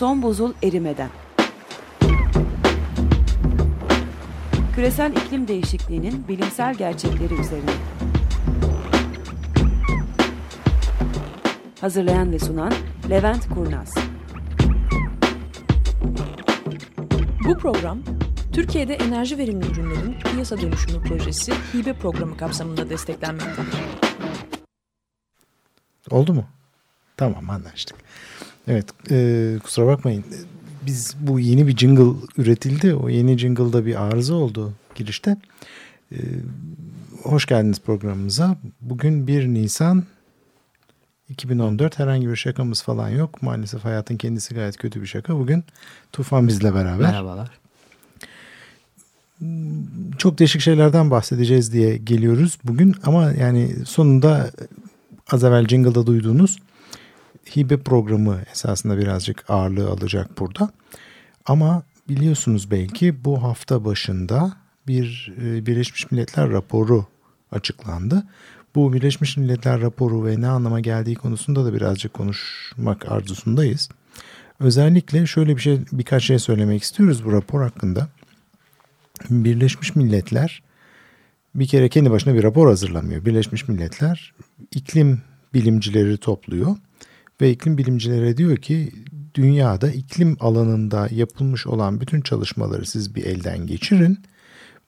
Son buzul erimeden. Küresel iklim değişikliğinin bilimsel gerçekleri üzerine. Hazırlayan ve sunan Levent Kurnaz. Bu program Türkiye'de enerji verimli ürünlerin piyasa dönüşümü projesi hibe programı kapsamında desteklenmektedir. Oldu mu? Tamam anlaştık. Evet e, kusura bakmayın. Biz bu yeni bir jingle üretildi. O yeni jingle'da bir arıza oldu girişte. E, hoş geldiniz programımıza. Bugün 1 Nisan 2014 herhangi bir şakamız falan yok. Maalesef hayatın kendisi gayet kötü bir şaka. Bugün Tufan bizle beraber. Merhabalar. Çok değişik şeylerden bahsedeceğiz diye geliyoruz bugün ama yani sonunda az evvel jingle'da duyduğunuz hibe programı esasında birazcık ağırlığı alacak burada. Ama biliyorsunuz belki bu hafta başında bir e, Birleşmiş Milletler raporu açıklandı. Bu Birleşmiş Milletler raporu ve ne anlama geldiği konusunda da birazcık konuşmak arzusundayız. Özellikle şöyle bir şey birkaç şey söylemek istiyoruz bu rapor hakkında. Birleşmiş Milletler bir kere kendi başına bir rapor hazırlamıyor. Birleşmiş Milletler iklim bilimcileri topluyor ve iklim bilimcileri diyor ki dünyada iklim alanında yapılmış olan bütün çalışmaları siz bir elden geçirin.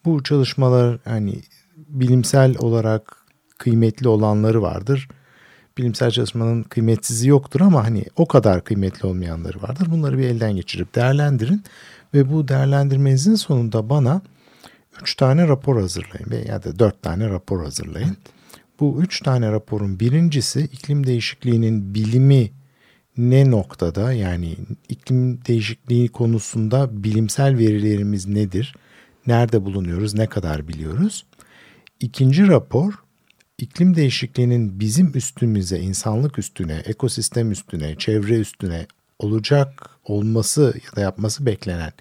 Bu çalışmalar hani bilimsel olarak kıymetli olanları vardır. Bilimsel çalışmanın kıymetsizi yoktur ama hani o kadar kıymetli olmayanları vardır. Bunları bir elden geçirip değerlendirin ve bu değerlendirmenizin sonunda bana 3 tane rapor hazırlayın veya da 4 tane rapor hazırlayın. Bu 3 tane raporun birincisi iklim değişikliğinin bilimi ne noktada yani iklim değişikliği konusunda bilimsel verilerimiz nedir? Nerede bulunuyoruz? Ne kadar biliyoruz? İkinci rapor iklim değişikliğinin bizim üstümüze, insanlık üstüne, ekosistem üstüne, çevre üstüne olacak olması ya da yapması beklenen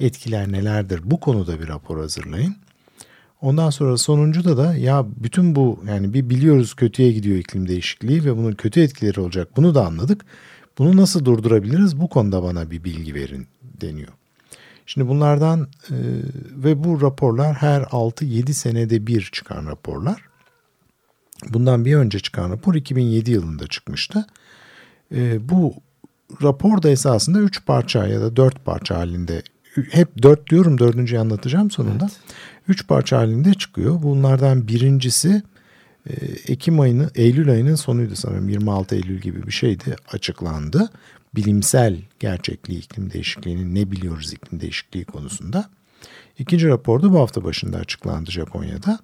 etkiler nelerdir? Bu konuda bir rapor hazırlayın. Ondan sonra sonuncuda da ya bütün bu yani bir biliyoruz kötüye gidiyor iklim değişikliği ve bunun kötü etkileri olacak. Bunu da anladık. Bunu nasıl durdurabiliriz? Bu konuda bana bir bilgi verin deniyor. Şimdi bunlardan e, ve bu raporlar her 6-7 senede bir çıkan raporlar. Bundan bir önce çıkan rapor 2007 yılında çıkmıştı. E, bu rapor da esasında 3 parça ya da 4 parça halinde hep 4 diyorum dördüncüyü anlatacağım sonunda. Evet. 3 parça halinde çıkıyor. Bunlardan birincisi e, Ekim ayının, Eylül ayının sonuydu sanırım 26 Eylül gibi bir şeydi açıklandı. Bilimsel gerçekliği iklim değişikliğinin ne biliyoruz iklim değişikliği konusunda. İkinci rapor da bu hafta başında açıklandı Japonya'da.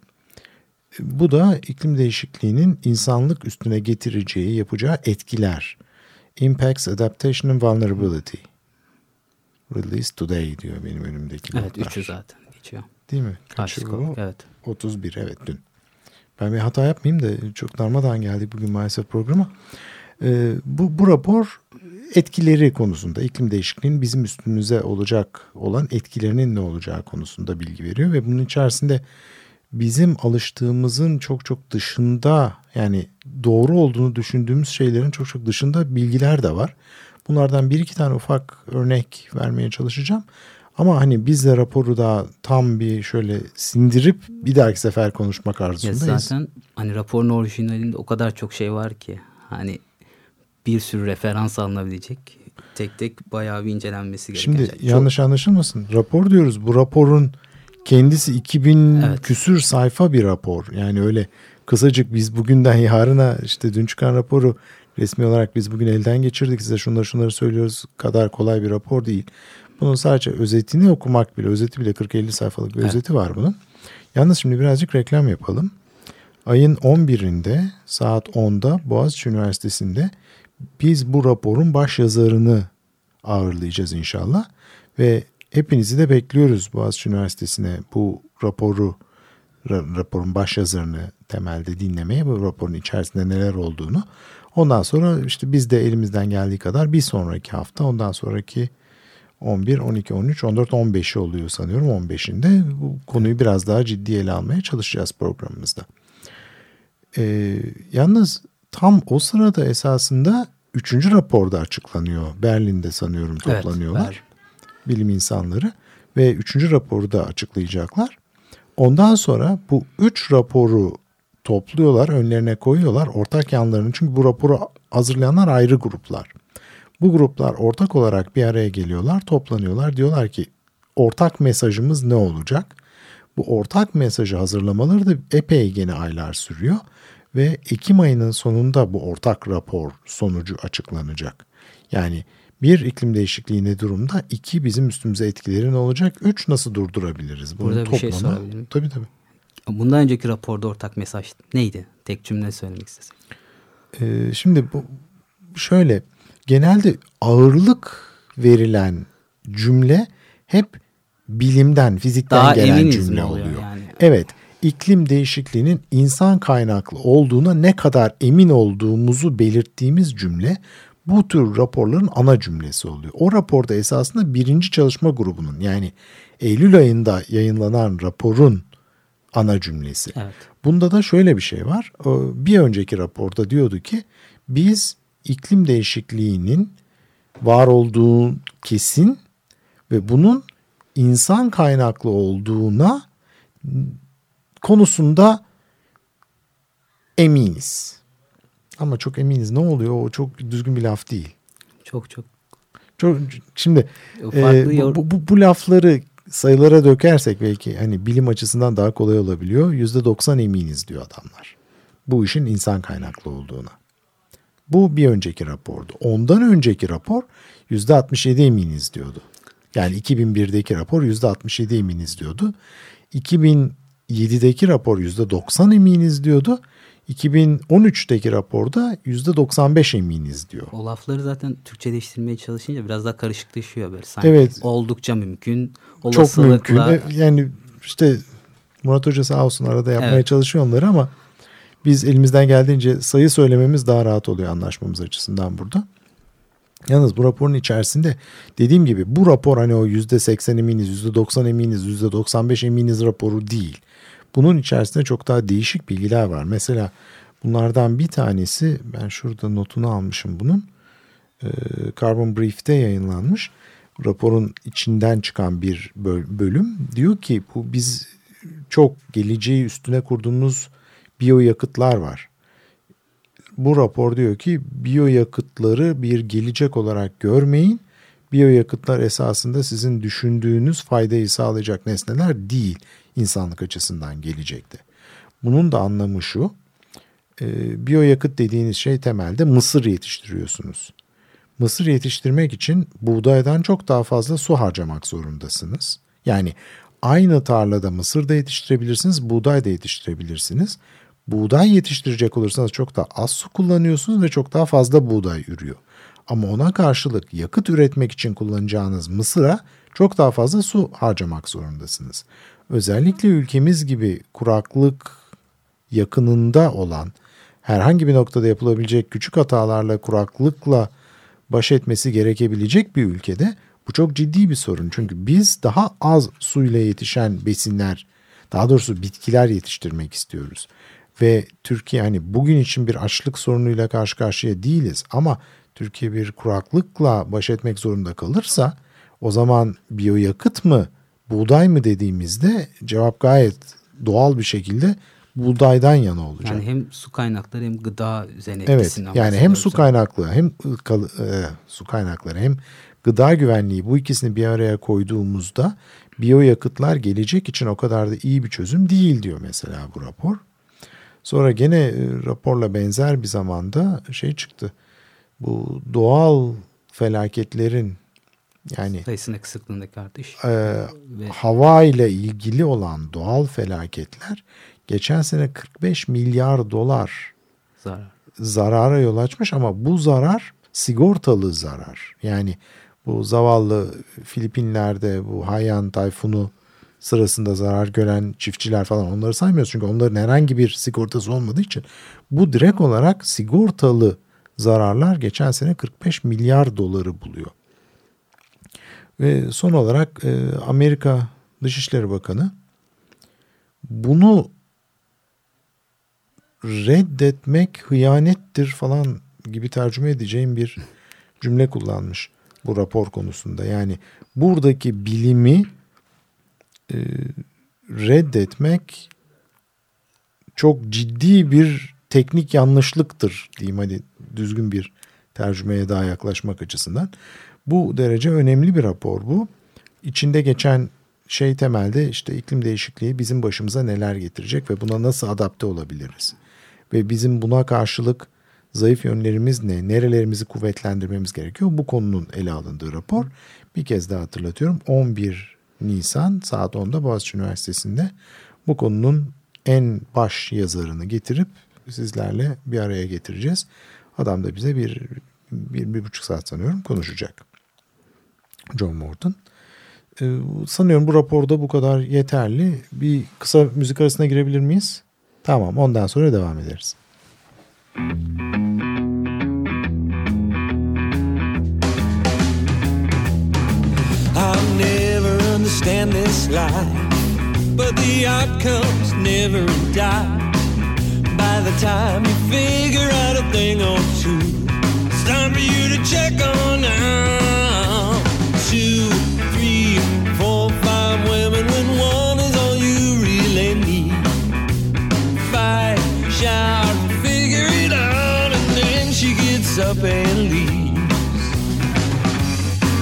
Bu da iklim değişikliğinin insanlık üstüne getireceği, yapacağı etkiler. Impacts, Adaptation and Vulnerability. Release Today diyor benim önümdeki. Evet, üçü zaten geçiyor. Değil mi? Kaç bu? Evet. 31 evet dün. Ben bir hata yapmayayım da çok darmadan geldik bugün maalesef programa. Ee, bu, bu rapor etkileri konusunda iklim değişikliğinin bizim üstümüze olacak olan etkilerinin ne olacağı konusunda bilgi veriyor ve bunun içerisinde bizim alıştığımızın çok çok dışında yani doğru olduğunu düşündüğümüz şeylerin çok çok dışında bilgiler de var. Bunlardan bir iki tane ufak örnek vermeye çalışacağım. Ama hani biz de raporu da tam bir şöyle sindirip bir dahaki sefer konuşmak arzusundayız. Ya zaten hani raporun orijinalinde o kadar çok şey var ki hani bir sürü referans alınabilecek. Tek tek bayağı bir incelenmesi gerekiyor. Şimdi çok... yanlış anlaşılmasın. Rapor diyoruz. Bu raporun kendisi 2000 evet. küsür sayfa bir rapor. Yani öyle kısacık biz bugünden yarına işte dün çıkan raporu resmi olarak biz bugün elden geçirdik size şunları şunları söylüyoruz kadar kolay bir rapor değil. Bunun sadece özetini okumak bile, özeti bile 40-50 sayfalık bir evet. özeti var bunun. Yalnız şimdi birazcık reklam yapalım. Ayın 11'inde saat 10'da Boğaziçi Üniversitesi'nde biz bu raporun baş yazarını ağırlayacağız inşallah. Ve hepinizi de bekliyoruz Boğaziçi Üniversitesi'ne bu raporu raporun baş yazarını temelde dinlemeye bu raporun içerisinde neler olduğunu. Ondan sonra işte biz de elimizden geldiği kadar bir sonraki hafta ondan sonraki 11, 12, 13, 14, 15'i oluyor sanıyorum 15'inde. Bu konuyu biraz daha ciddi ele almaya çalışacağız programımızda. Ee, yalnız tam o sırada esasında üçüncü raporda açıklanıyor. Berlin'de sanıyorum Evet, toplanıyorlar. Berlin. bilim insanları ve üçüncü raporu da açıklayacaklar. Ondan sonra bu üç raporu topluyorlar, önlerine koyuyorlar ortak yanlarını. Çünkü bu raporu hazırlayanlar ayrı gruplar. Bu gruplar ortak olarak bir araya geliyorlar, toplanıyorlar. Diyorlar ki ortak mesajımız ne olacak? Bu ortak mesajı hazırlamaları da epey gene aylar sürüyor ve Ekim ayının sonunda bu ortak rapor sonucu açıklanacak. Yani bir iklim değişikliği ne durumda? İki bizim üstümüze etkileri ne olacak? Üç nasıl durdurabiliriz? Bunun Burada bir şey sorabilir miyim? Tabii tabii. Bundan önceki raporda ortak mesaj neydi? Tek cümle söylemek istesem. Ee, şimdi bu şöyle genelde ağırlık verilen cümle hep bilimden, fizikten Daha gelen cümle oluyor oluyor. yani? Evet, iklim değişikliğinin insan kaynaklı olduğuna ne kadar emin olduğumuzu belirttiğimiz cümle bu tür raporların ana cümlesi oluyor. O raporda esasında birinci çalışma grubunun yani Eylül ayında yayınlanan raporun ana cümlesi. Evet. Bunda da şöyle bir şey var. O Bir önceki raporda diyordu ki biz iklim değişikliğinin var olduğu kesin ve bunun insan kaynaklı olduğuna konusunda eminiz. Ama çok eminiz ne oluyor? O çok düzgün bir laf değil. Çok çok Çok şimdi farklı e, yor- bu, bu, bu lafları sayılara dökersek belki hani bilim açısından daha kolay olabiliyor. Yüzde doksan eminiz diyor adamlar. Bu işin insan kaynaklı olduğuna. Bu bir önceki rapordu. Ondan önceki rapor yüzde 67 eminiz diyordu. Yani 2001'deki rapor yüzde 67 eminiz diyordu. 2007'deki rapor yüzde 90 eminiz diyordu. 2013'teki raporda yüzde 95 eminiz diyor. O lafları zaten Türkçeleştirmeye çalışınca biraz daha karışıklaşıyor böyle sanki. Evet. Oldukça mümkün. Çok Olasılıkla, mümkün. E, Yani işte Murat Hoca sağ olsun arada yapmaya Evet. çalışıyor onları ama biz elimizden geldiğince sayı söylememiz daha rahat oluyor anlaşmamız açısından burada. Yalnız bu raporun içerisinde dediğim gibi bu rapor hani o yüzde seksen eminiz, yüzde doksan eminiz, yüzde doksan beş eminiz raporu değil. Bunun içerisinde çok daha değişik bilgiler var. Mesela bunlardan bir tanesi ben şurada notunu almışım bunun. Carbon Brief'te yayınlanmış. Raporun içinden çıkan bir böl- bölüm diyor ki bu biz çok geleceği üstüne kurduğumuz biyoyakıtlar var. Bu rapor diyor ki biyoyakıtları bir gelecek olarak görmeyin. Biyoyakıtlar esasında sizin düşündüğünüz faydayı sağlayacak nesneler değil insanlık açısından gelecekte. Bunun da anlamı şu. E, biyoyakıt dediğiniz şey temelde mısır yetiştiriyorsunuz. Mısır yetiştirmek için buğdaydan çok daha fazla su harcamak zorundasınız. Yani aynı tarlada mısır da yetiştirebilirsiniz, buğday da yetiştirebilirsiniz. Buğday yetiştirecek olursanız çok daha az su kullanıyorsunuz ve çok daha fazla buğday ürüyor. Ama ona karşılık yakıt üretmek için kullanacağınız mısıra çok daha fazla su harcamak zorundasınız. Özellikle ülkemiz gibi kuraklık yakınında olan herhangi bir noktada yapılabilecek küçük hatalarla kuraklıkla baş etmesi gerekebilecek bir ülkede bu çok ciddi bir sorun. Çünkü biz daha az suyla yetişen besinler, daha doğrusu bitkiler yetiştirmek istiyoruz. Ve Türkiye hani bugün için bir açlık sorunuyla karşı karşıya değiliz ama Türkiye bir kuraklıkla baş etmek zorunda kalırsa o zaman biyoyakıt mı, buğday mı dediğimizde cevap gayet doğal bir şekilde buğdaydan yana olacak. yani hem su kaynakları hem gıda üzerine Evet yani hem su kaynaklı hem e, su kaynakları hem gıda güvenliği bu ikisini bir araya koyduğumuzda biyoyakıtlar gelecek için o kadar da iyi bir çözüm değil diyor mesela bu rapor. Sonra gene e, raporla benzer bir zamanda şey çıktı. Bu doğal felaketlerin yani sayısının kısıklığındaki artış. e, Ve hava ile ilgili olan doğal felaketler geçen sene 45 milyar dolar zarar. zarara yol açmış ama bu zarar sigortalı zarar. Yani bu zavallı Filipinler'de bu Haiyan tayfunu sırasında zarar gören çiftçiler falan onları saymıyoruz. Çünkü onların herhangi bir sigortası olmadığı için bu direkt olarak sigortalı zararlar geçen sene 45 milyar doları buluyor. Ve son olarak e, Amerika Dışişleri Bakanı bunu reddetmek hıyanettir falan gibi tercüme edeceğim bir cümle kullanmış bu rapor konusunda. Yani buradaki bilimi e, reddetmek çok ciddi bir teknik yanlışlıktır diyeyim hadi düzgün bir tercümeye daha yaklaşmak açısından. Bu derece önemli bir rapor bu. İçinde geçen şey temelde işte iklim değişikliği bizim başımıza neler getirecek ve buna nasıl adapte olabiliriz? Ve bizim buna karşılık zayıf yönlerimiz ne? Nerelerimizi kuvvetlendirmemiz gerekiyor? Bu konunun ele alındığı rapor. Bir kez daha hatırlatıyorum. 11 Nisan saat 10'da Boğaziçi Üniversitesi'nde bu konunun en baş yazarını getirip sizlerle bir araya getireceğiz. Adam da bize bir, bir, bir buçuk saat sanıyorum konuşacak. John Morton. Ee, sanıyorum bu raporda bu kadar yeterli. Bir kısa müzik arasına girebilir miyiz? Tamam ondan sonra devam ederiz. I'll this life. But the outcome's never die. By the time you figure out a thing or two It's time for you to check on out Two, three, four, five women when one is all you really need. Fight, shout, figure it out And then she gets up and leaves.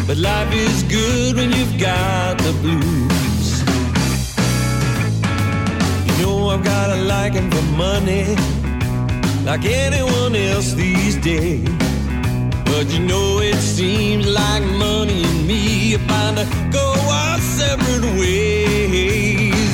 But life is good when you've got the blues I've got a liking for money Like anyone else these days but you know it seems like money and me are bound to go our separate ways.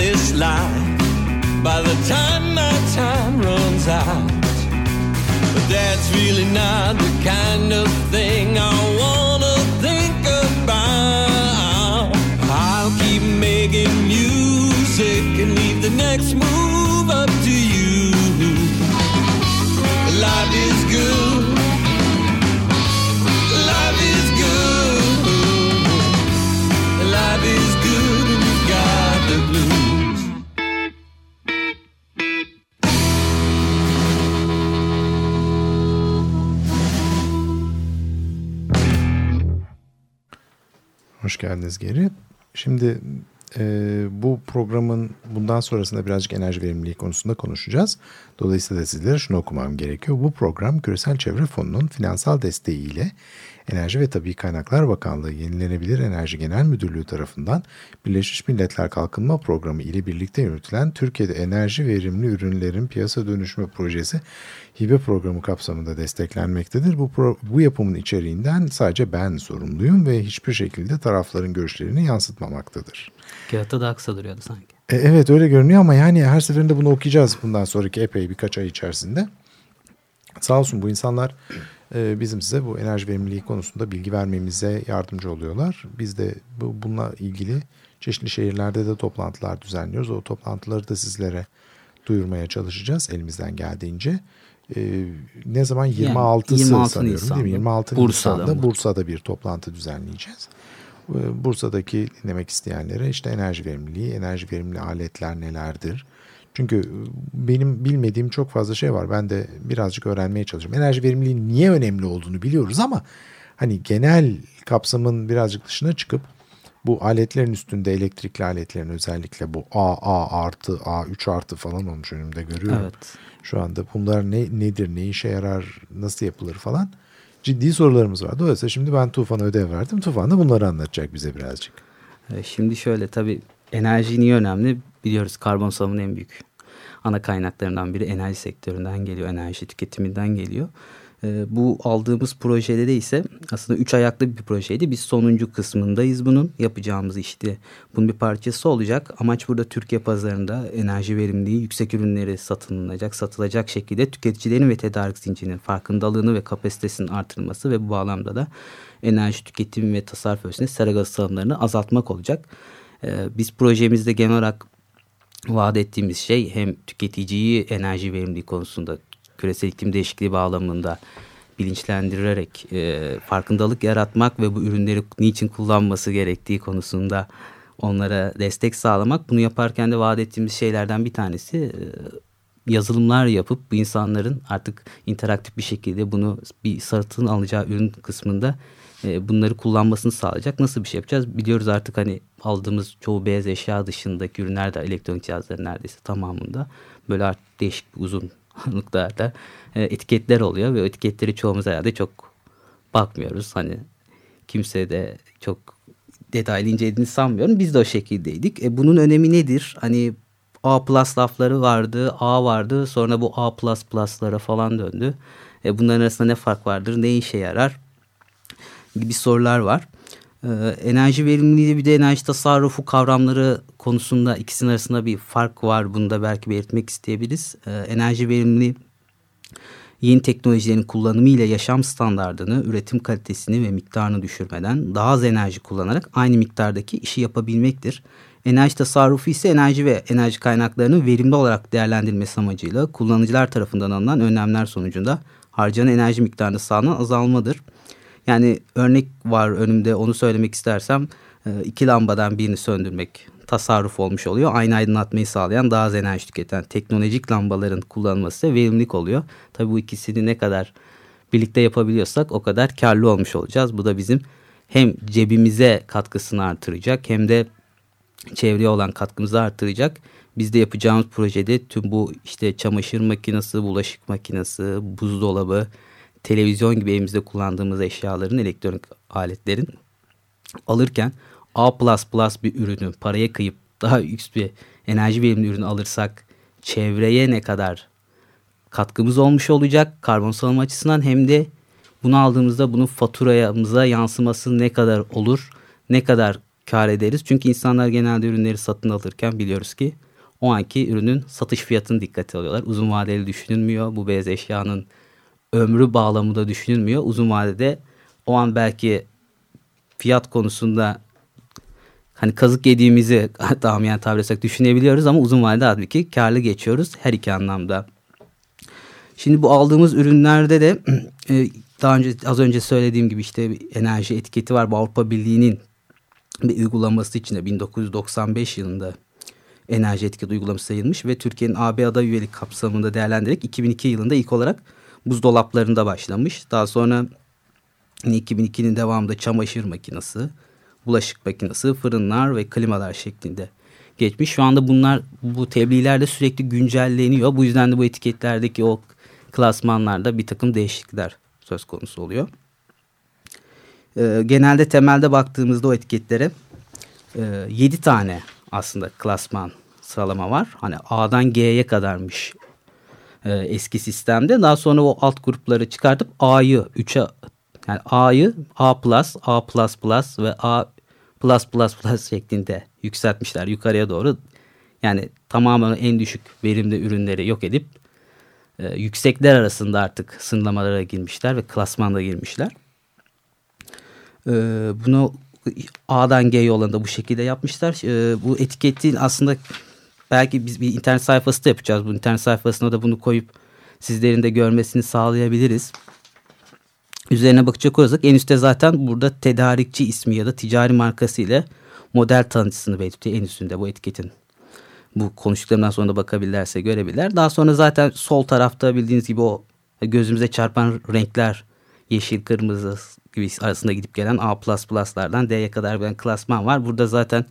This life by the time my time runs out. But that's really not the kind of thing I wanna think about. I'll keep making music and leave the next move Hoş geldiniz geri. Şimdi e, bu programın bundan sonrasında birazcık enerji verimliliği konusunda konuşacağız. Dolayısıyla sizlere şunu okumam gerekiyor. Bu program Küresel Çevre Fonu'nun finansal desteğiyle Enerji ve Tabii Kaynaklar Bakanlığı Yenilenebilir Enerji Genel Müdürlüğü tarafından Birleşmiş Milletler Kalkınma Programı ile birlikte yürütülen Türkiye'de enerji verimli ürünlerin piyasa dönüşümü projesi hibe programı kapsamında desteklenmektedir. Bu, pro, bu yapımın içeriğinden sadece ben sorumluyum ve hiçbir şekilde tarafların görüşlerini yansıtmamaktadır. Kağıtta daha kısa duruyordu sanki. E, evet öyle görünüyor ama yani her seferinde bunu okuyacağız bundan sonraki epey birkaç ay içerisinde. Sağ olsun bu insanlar bizim size bu enerji verimliliği konusunda bilgi vermemize yardımcı oluyorlar. Biz de bu, bununla ilgili çeşitli şehirlerde de toplantılar düzenliyoruz. O toplantıları da sizlere duyurmaya çalışacağız elimizden geldiğince. E, ne zaman 26'sı Yani 26 sanıyorum Nisan'da değil mi? 26 Bursa'da Nisan'da mı? Bursa'da bir toplantı düzenleyeceğiz. E, Bursa'daki dinlemek isteyenlere işte enerji verimliliği, enerji verimli aletler nelerdir? Çünkü benim bilmediğim çok fazla şey var. Ben de birazcık öğrenmeye çalışıyorum. Enerji verimliliğinin niye önemli olduğunu biliyoruz ama hani genel kapsamın birazcık dışına çıkıp Bu aletlerin üstünde elektrikli aletlerin özellikle bu AA artı A3 artı falan olmuş önümde görüyorum. Evet. Şu anda bunlar ne nedir, ne işe yarar, nasıl yapılır falan ciddi sorularımız var. Dolayısıyla şimdi ben Tufan'a ödev verdim. Tufan da bunları anlatacak bize birazcık. E, şimdi şöyle tabii enerji niye önemli? Biliyoruz karbon salımının en büyük ana kaynaklarından biri enerji sektöründen geliyor, enerji tüketiminden geliyor. E, bu aldığımız projede de ise aslında üç ayaklı bir projeydi. Biz sonuncu kısmındayız bunun. Yapacağımız işte bunun bir parçası olacak. Amaç burada Türkiye pazarında enerji verimliliği yüksek ürünleri satılacak, satılacak şekilde tüketicilerin ve tedarik zincirinin farkındalığını ve kapasitesinin artırılması ve bu bağlamda da enerji tüketimi ve tasarruf ölçüsünde sera gazı salımlarını azaltmak olacak. E, biz projemizde genel olarak vaat ettiğimiz şey hem tüketiciyi enerji verimliliği konusunda küresel iklim değişikliği bağlamında bilinçlendirerek e, farkındalık yaratmak ve bu ürünleri niçin kullanması gerektiği konusunda onlara destek sağlamak. Bunu yaparken de vaat ettiğimiz şeylerden bir tanesi e, yazılımlar yapıp bu insanların artık interaktif bir şekilde bunu bir satın alacağı ürün kısmında e, bunları kullanmasını sağlayacak. Nasıl bir şey yapacağız? Biliyoruz artık hani aldığımız çoğu beyaz eşya dışındaki ürünler de elektronik cihazların neredeyse tamamında böyle artık değişik uzun miktarda e, etiketler oluyor ve etiketleri çoğumuz herhalde çok bakmıyoruz. Hani kimse de çok detaylı incelediğini sanmıyorum. Biz de o şekildeydik. E, bunun önemi nedir? Hani A plus lafları vardı, A vardı. Sonra bu A plus plus'lara falan döndü. E, bunların arasında ne fark vardır, ne işe yarar gibi sorular var. Ee, enerji verimliliği bir de enerji tasarrufu kavramları konusunda ikisinin arasında bir fark var. Bunu da belki belirtmek isteyebiliriz. Ee, enerji verimliliği yeni teknolojilerin kullanımı ile yaşam standartını, üretim kalitesini ve miktarını düşürmeden daha az enerji kullanarak aynı miktardaki işi yapabilmektir. Enerji tasarrufu ise enerji ve enerji kaynaklarının verimli olarak değerlendirilmesi amacıyla kullanıcılar tarafından alınan önlemler sonucunda harcanan enerji miktarını sağlanan azalmadır. Yani örnek var önümde onu söylemek istersem e, iki lambadan birini söndürmek tasarruf olmuş oluyor. Aynı aydınlatmayı sağlayan daha az enerji tüketen teknolojik lambaların kullanılması da verimlilik oluyor. Tabii bu ikisini ne kadar birlikte yapabiliyorsak o kadar karlı olmuş olacağız. Bu da bizim hem cebimize katkısını artıracak hem de çevreye olan katkımızı artıracak. Biz de yapacağımız projede tüm bu işte çamaşır makinesi, bulaşık makinesi, buzdolabı, televizyon gibi evimizde kullandığımız eşyaların, elektronik aletlerin alırken A++ bir ürünü paraya kıyıp daha üst bir enerji verimli ürünü alırsak çevreye ne kadar katkımız olmuş olacak karbon salımı açısından hem de bunu aldığımızda bunun faturamıza yansıması ne kadar olur, ne kadar kar ederiz. Çünkü insanlar genelde ürünleri satın alırken biliyoruz ki o anki ürünün satış fiyatını dikkate alıyorlar. Uzun vadeli düşünülmüyor. Bu beyaz eşyanın ömrü bağlamında düşünülmüyor. Uzun vadede o an belki fiyat konusunda hani kazık yediğimizi tahminen tabir etsek düşünebiliyoruz ama uzun vadede halbuki karlı geçiyoruz her iki anlamda. Şimdi bu aldığımız ürünlerde de e, daha önce az önce söylediğim gibi işte enerji etiketi var. Bu Avrupa Birliği'nin bir uygulaması içinde 1995 yılında enerji etiketi uygulaması sayılmış ve Türkiye'nin AB aday üyelik kapsamında değerlendirerek 2002 yılında ilk olarak buzdolaplarında başlamış. Daha sonra 2002'nin devamında çamaşır makinesi, bulaşık makinesi, fırınlar ve klimalar şeklinde geçmiş. Şu anda bunlar bu tebliğler de sürekli güncelleniyor. Bu yüzden de bu etiketlerdeki o klasmanlarda bir takım değişiklikler söz konusu oluyor. Ee, genelde temelde baktığımızda o etiketlere e, 7 tane aslında klasman sıralama var. Hani A'dan G'ye kadarmış e, eski sistemde. Daha sonra o alt grupları çıkartıp A'yı 3'e yani A'yı A+, A++ ve A++ şeklinde yükseltmişler yukarıya doğru. Yani tamamen en düşük verimli ürünleri yok edip e, yüksekler arasında artık sınırlamalara girmişler ve klasmanda girmişler. E, bunu A'dan G yolunda bu şekilde yapmışlar. E, bu etiketin aslında belki biz bir internet sayfası da yapacağız. Bu internet sayfasına da bunu koyup sizlerin de görmesini sağlayabiliriz. Üzerine bakacak olursak en üstte zaten burada tedarikçi ismi ya da ticari markası ile model tanıtısını belirtiyor en üstünde bu etiketin. Bu konuştuklarımdan sonra da bakabilirlerse görebilirler. Daha sonra zaten sol tarafta bildiğiniz gibi o gözümüze çarpan renkler yeşil kırmızı gibi arasında gidip gelen A++'lardan D'ye kadar bir klasman var. Burada zaten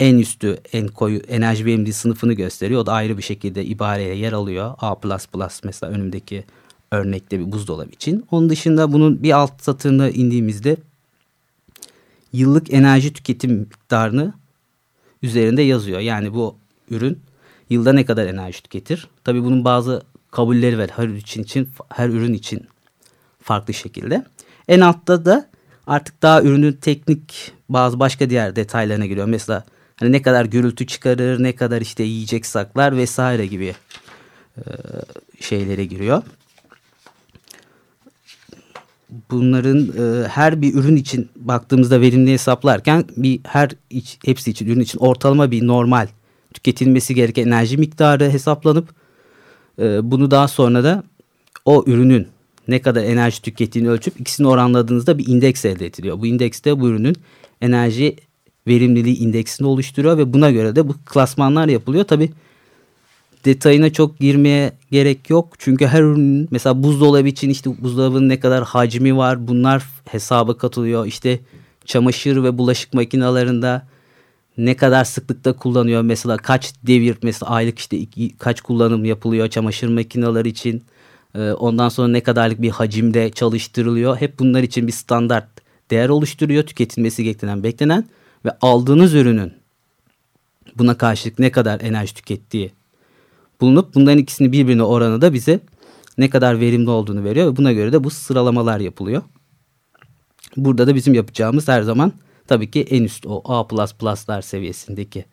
en üstü en koyu enerji verimliliği sınıfını gösteriyor. O da ayrı bir şekilde ibareyle yer alıyor. A++ mesela önümdeki örnekte bir buzdolabı için. Onun dışında bunun bir alt satırına indiğimizde yıllık enerji tüketim miktarını üzerinde yazıyor. Yani bu ürün yılda ne kadar enerji tüketir? Tabii bunun bazı kabulleri var her ürün için, her ürün için farklı şekilde. En altta da artık daha ürünün teknik bazı başka diğer detaylarına giriyor. Mesela hani ne kadar gürültü çıkarır, ne kadar işte yiyecek saklar vesaire gibi e, şeylere giriyor. Bunların e, her bir ürün için baktığımızda verimli hesaplarken bir her iç, hepsi için ürün için ortalama bir normal tüketilmesi gereken enerji miktarı hesaplanıp e, bunu daha sonra da o ürünün ne kadar enerji tükettiğini ölçüp ikisini oranladığınızda bir indeks elde ediliyor. Bu indekste bu ürünün enerji verimliliği indeksini oluşturuyor ve buna göre de bu klasmanlar yapılıyor. Tabi detayına çok girmeye gerek yok. Çünkü her ürünün mesela buzdolabı için işte buzdolabının ne kadar hacmi var bunlar hesaba katılıyor. İşte çamaşır ve bulaşık makinelerinde ne kadar sıklıkta kullanıyor mesela kaç devir mesela aylık işte iki, kaç kullanım yapılıyor çamaşır makineleri için ondan sonra ne kadarlık bir hacimde çalıştırılıyor hep bunlar için bir standart değer oluşturuyor tüketilmesi gerekilen beklenen ve aldığınız ürünün buna karşılık ne kadar enerji tükettiği bulunup bunların ikisini birbirine oranı da bize ne kadar verimli olduğunu veriyor ve buna göre de bu sıralamalar yapılıyor. Burada da bizim yapacağımız her zaman tabii ki en üst o A++'lar seviyesindeki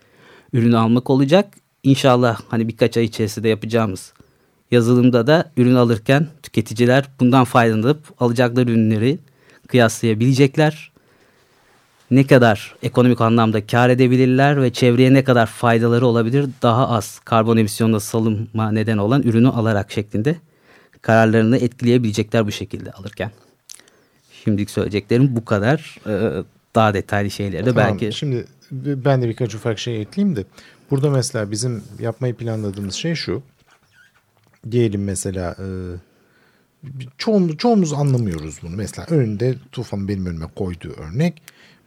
ürünü almak olacak. İnşallah hani birkaç ay içerisinde yapacağımız yazılımda da ürün alırken tüketiciler bundan faydalanıp alacakları ürünleri kıyaslayabilecekler. Ne kadar ekonomik anlamda kar edebilirler ve çevreye ne kadar faydaları olabilir daha az karbon emisyonuna salınma neden olan ürünü alarak şeklinde kararlarını etkileyebilecekler bu şekilde alırken. Şimdilik söyleyeceklerim bu kadar. Ee, daha detaylı şeyleri de tamam, belki. Şimdi ben de birkaç ufak şey ekleyeyim de. Burada mesela bizim yapmayı planladığımız şey şu. Diyelim mesela e, çoğumuz, çoğumuz anlamıyoruz bunu. Mesela önünde Tufan benim önüme koyduğu örnek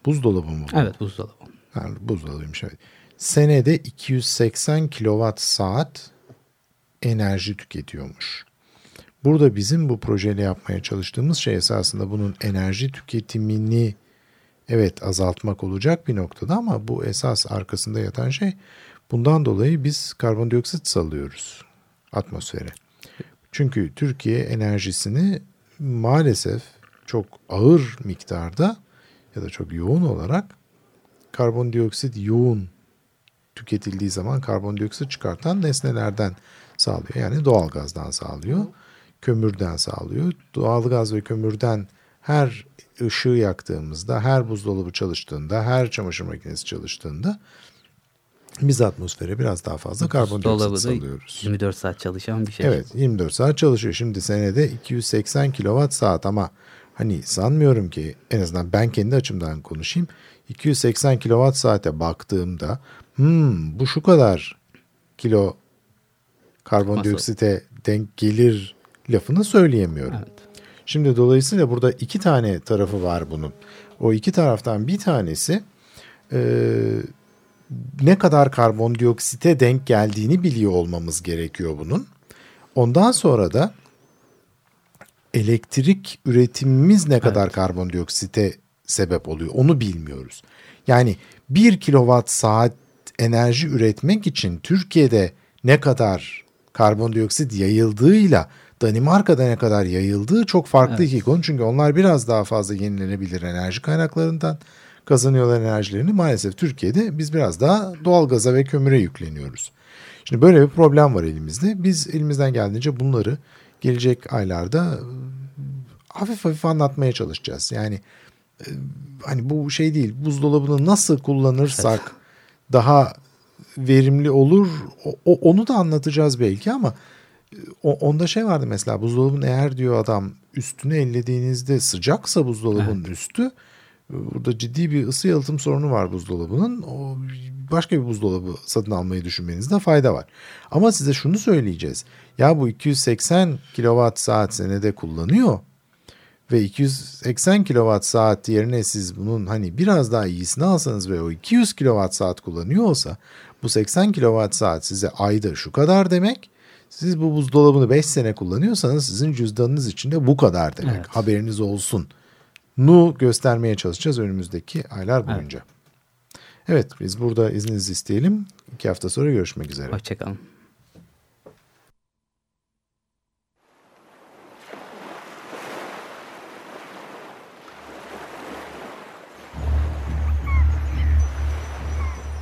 buzdolabı mı bu? Evet buzdolabı. Yani buzdolabıymış evet. Senede 280 kilowatt saat enerji tüketiyormuş. Burada bizim bu projeyle yapmaya çalıştığımız şey esasında bunun enerji tüketimini evet azaltmak olacak bir noktada ama bu esas arkasında yatan şey bundan dolayı biz karbondioksit salıyoruz atmosfere. Çünkü Türkiye enerjisini maalesef çok ağır miktarda ya da çok yoğun olarak karbondioksit yoğun tüketildiği zaman karbondioksit çıkartan nesnelerden sağlıyor. Yani doğalgazdan sağlıyor, kömürden sağlıyor. Doğalgaz ve kömürden her ışığı yaktığımızda, her buzdolabı çalıştığında, her çamaşır makinesi çalıştığında biz atmosfere biraz daha fazla karbondioksit salıyoruz. 24 saat çalışan bir şey. Evet 24 saat çalışıyor. Şimdi senede 280 kilowatt saat ama hani sanmıyorum ki en azından ben kendi açımdan konuşayım. 280 kilowatt saate baktığımda hmm, bu şu kadar kilo karbondioksite denk gelir lafını söyleyemiyorum. Evet. Şimdi dolayısıyla burada iki tane tarafı var bunun. O iki taraftan bir tanesi e, ne kadar karbondioksite denk geldiğini biliyor olmamız gerekiyor bunun. Ondan sonra da elektrik üretimimiz ne kadar evet. karbondioksite sebep oluyor onu bilmiyoruz. Yani 1 kilowatt saat enerji üretmek için Türkiye'de ne kadar karbondioksit yayıldığıyla Danimarka'da ne kadar yayıldığı çok farklı evet. iki konu. Çünkü onlar biraz daha fazla yenilenebilir enerji kaynaklarından kazanıyorlar enerjilerini. Maalesef Türkiye'de biz biraz daha doğalgaza ve kömüre yükleniyoruz. Şimdi böyle bir problem var elimizde. Biz elimizden geldiğince bunları gelecek aylarda ıı, hafif hafif anlatmaya çalışacağız. Yani ıı, hani bu şey değil buzdolabını nasıl kullanırsak daha verimli olur o, onu da anlatacağız belki ama o, onda şey vardı mesela buzdolabının eğer diyor adam üstünü ellediğinizde sıcaksa buzdolabının evet. üstü burada ciddi bir ısı yalıtım sorunu var buzdolabının. O başka bir buzdolabı satın almayı düşünmenizde fayda var. Ama size şunu söyleyeceğiz. Ya bu 280 kilowatt saat senede kullanıyor. ve 280 kilowatt saat yerine siz bunun hani biraz daha iyisini alsanız ve o 200 kilowatt saat kullanıyor olsa bu 80 kilowatt saat size ayda şu kadar demek. Siz bu buzdolabını 5 sene kullanıyorsanız sizin cüzdanınız içinde bu kadar demek. Evet. Haberiniz olsun. Nu göstermeye çalışacağız önümüzdeki aylar boyunca. Evet. Evet biz burada izninizi isteyelim. İki hafta sonra görüşmek üzere. Hoşçakalın.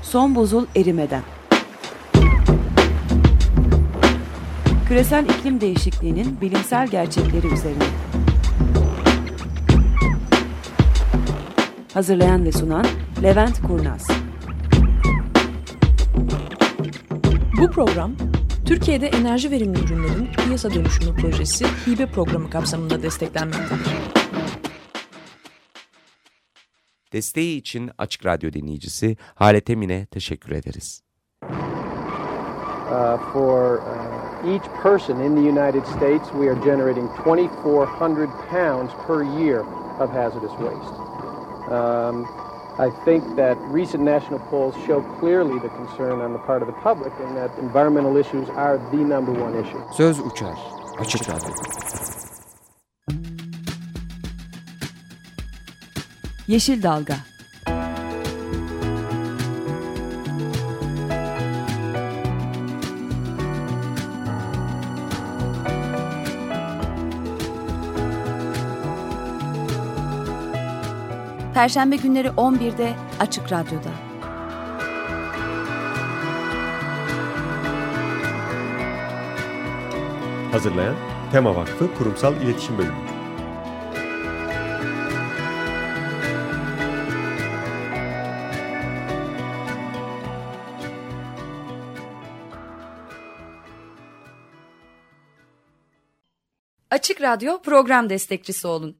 Son buzul erimeden. Küresel iklim değişikliğinin bilimsel gerçekleri üzerine. Hazırlayan ve sunan Levent Kurnaz. Bu program Türkiye'de enerji verimli ürünlerin piyasa dönüşümü projesi hibe programı kapsamında desteklenmektedir. Desteği için Açık Radyo dinleyicisi Halet Emine teşekkür ederiz. Uh, for uh, each person in the United States, we are generating 2,400 pounds per year of hazardous waste. Um, I think that recent national polls show clearly the concern on the part of the public and that environmental issues are the number one issue. Söz uçar. Açık Radyo. Yeşil Dalga Perşembe günleri 11'de Açık Radyo'da. Hazırlayan Tema Vakfı Kurumsal İletişim Bölümü. Açık Radyo program destekçisi olun.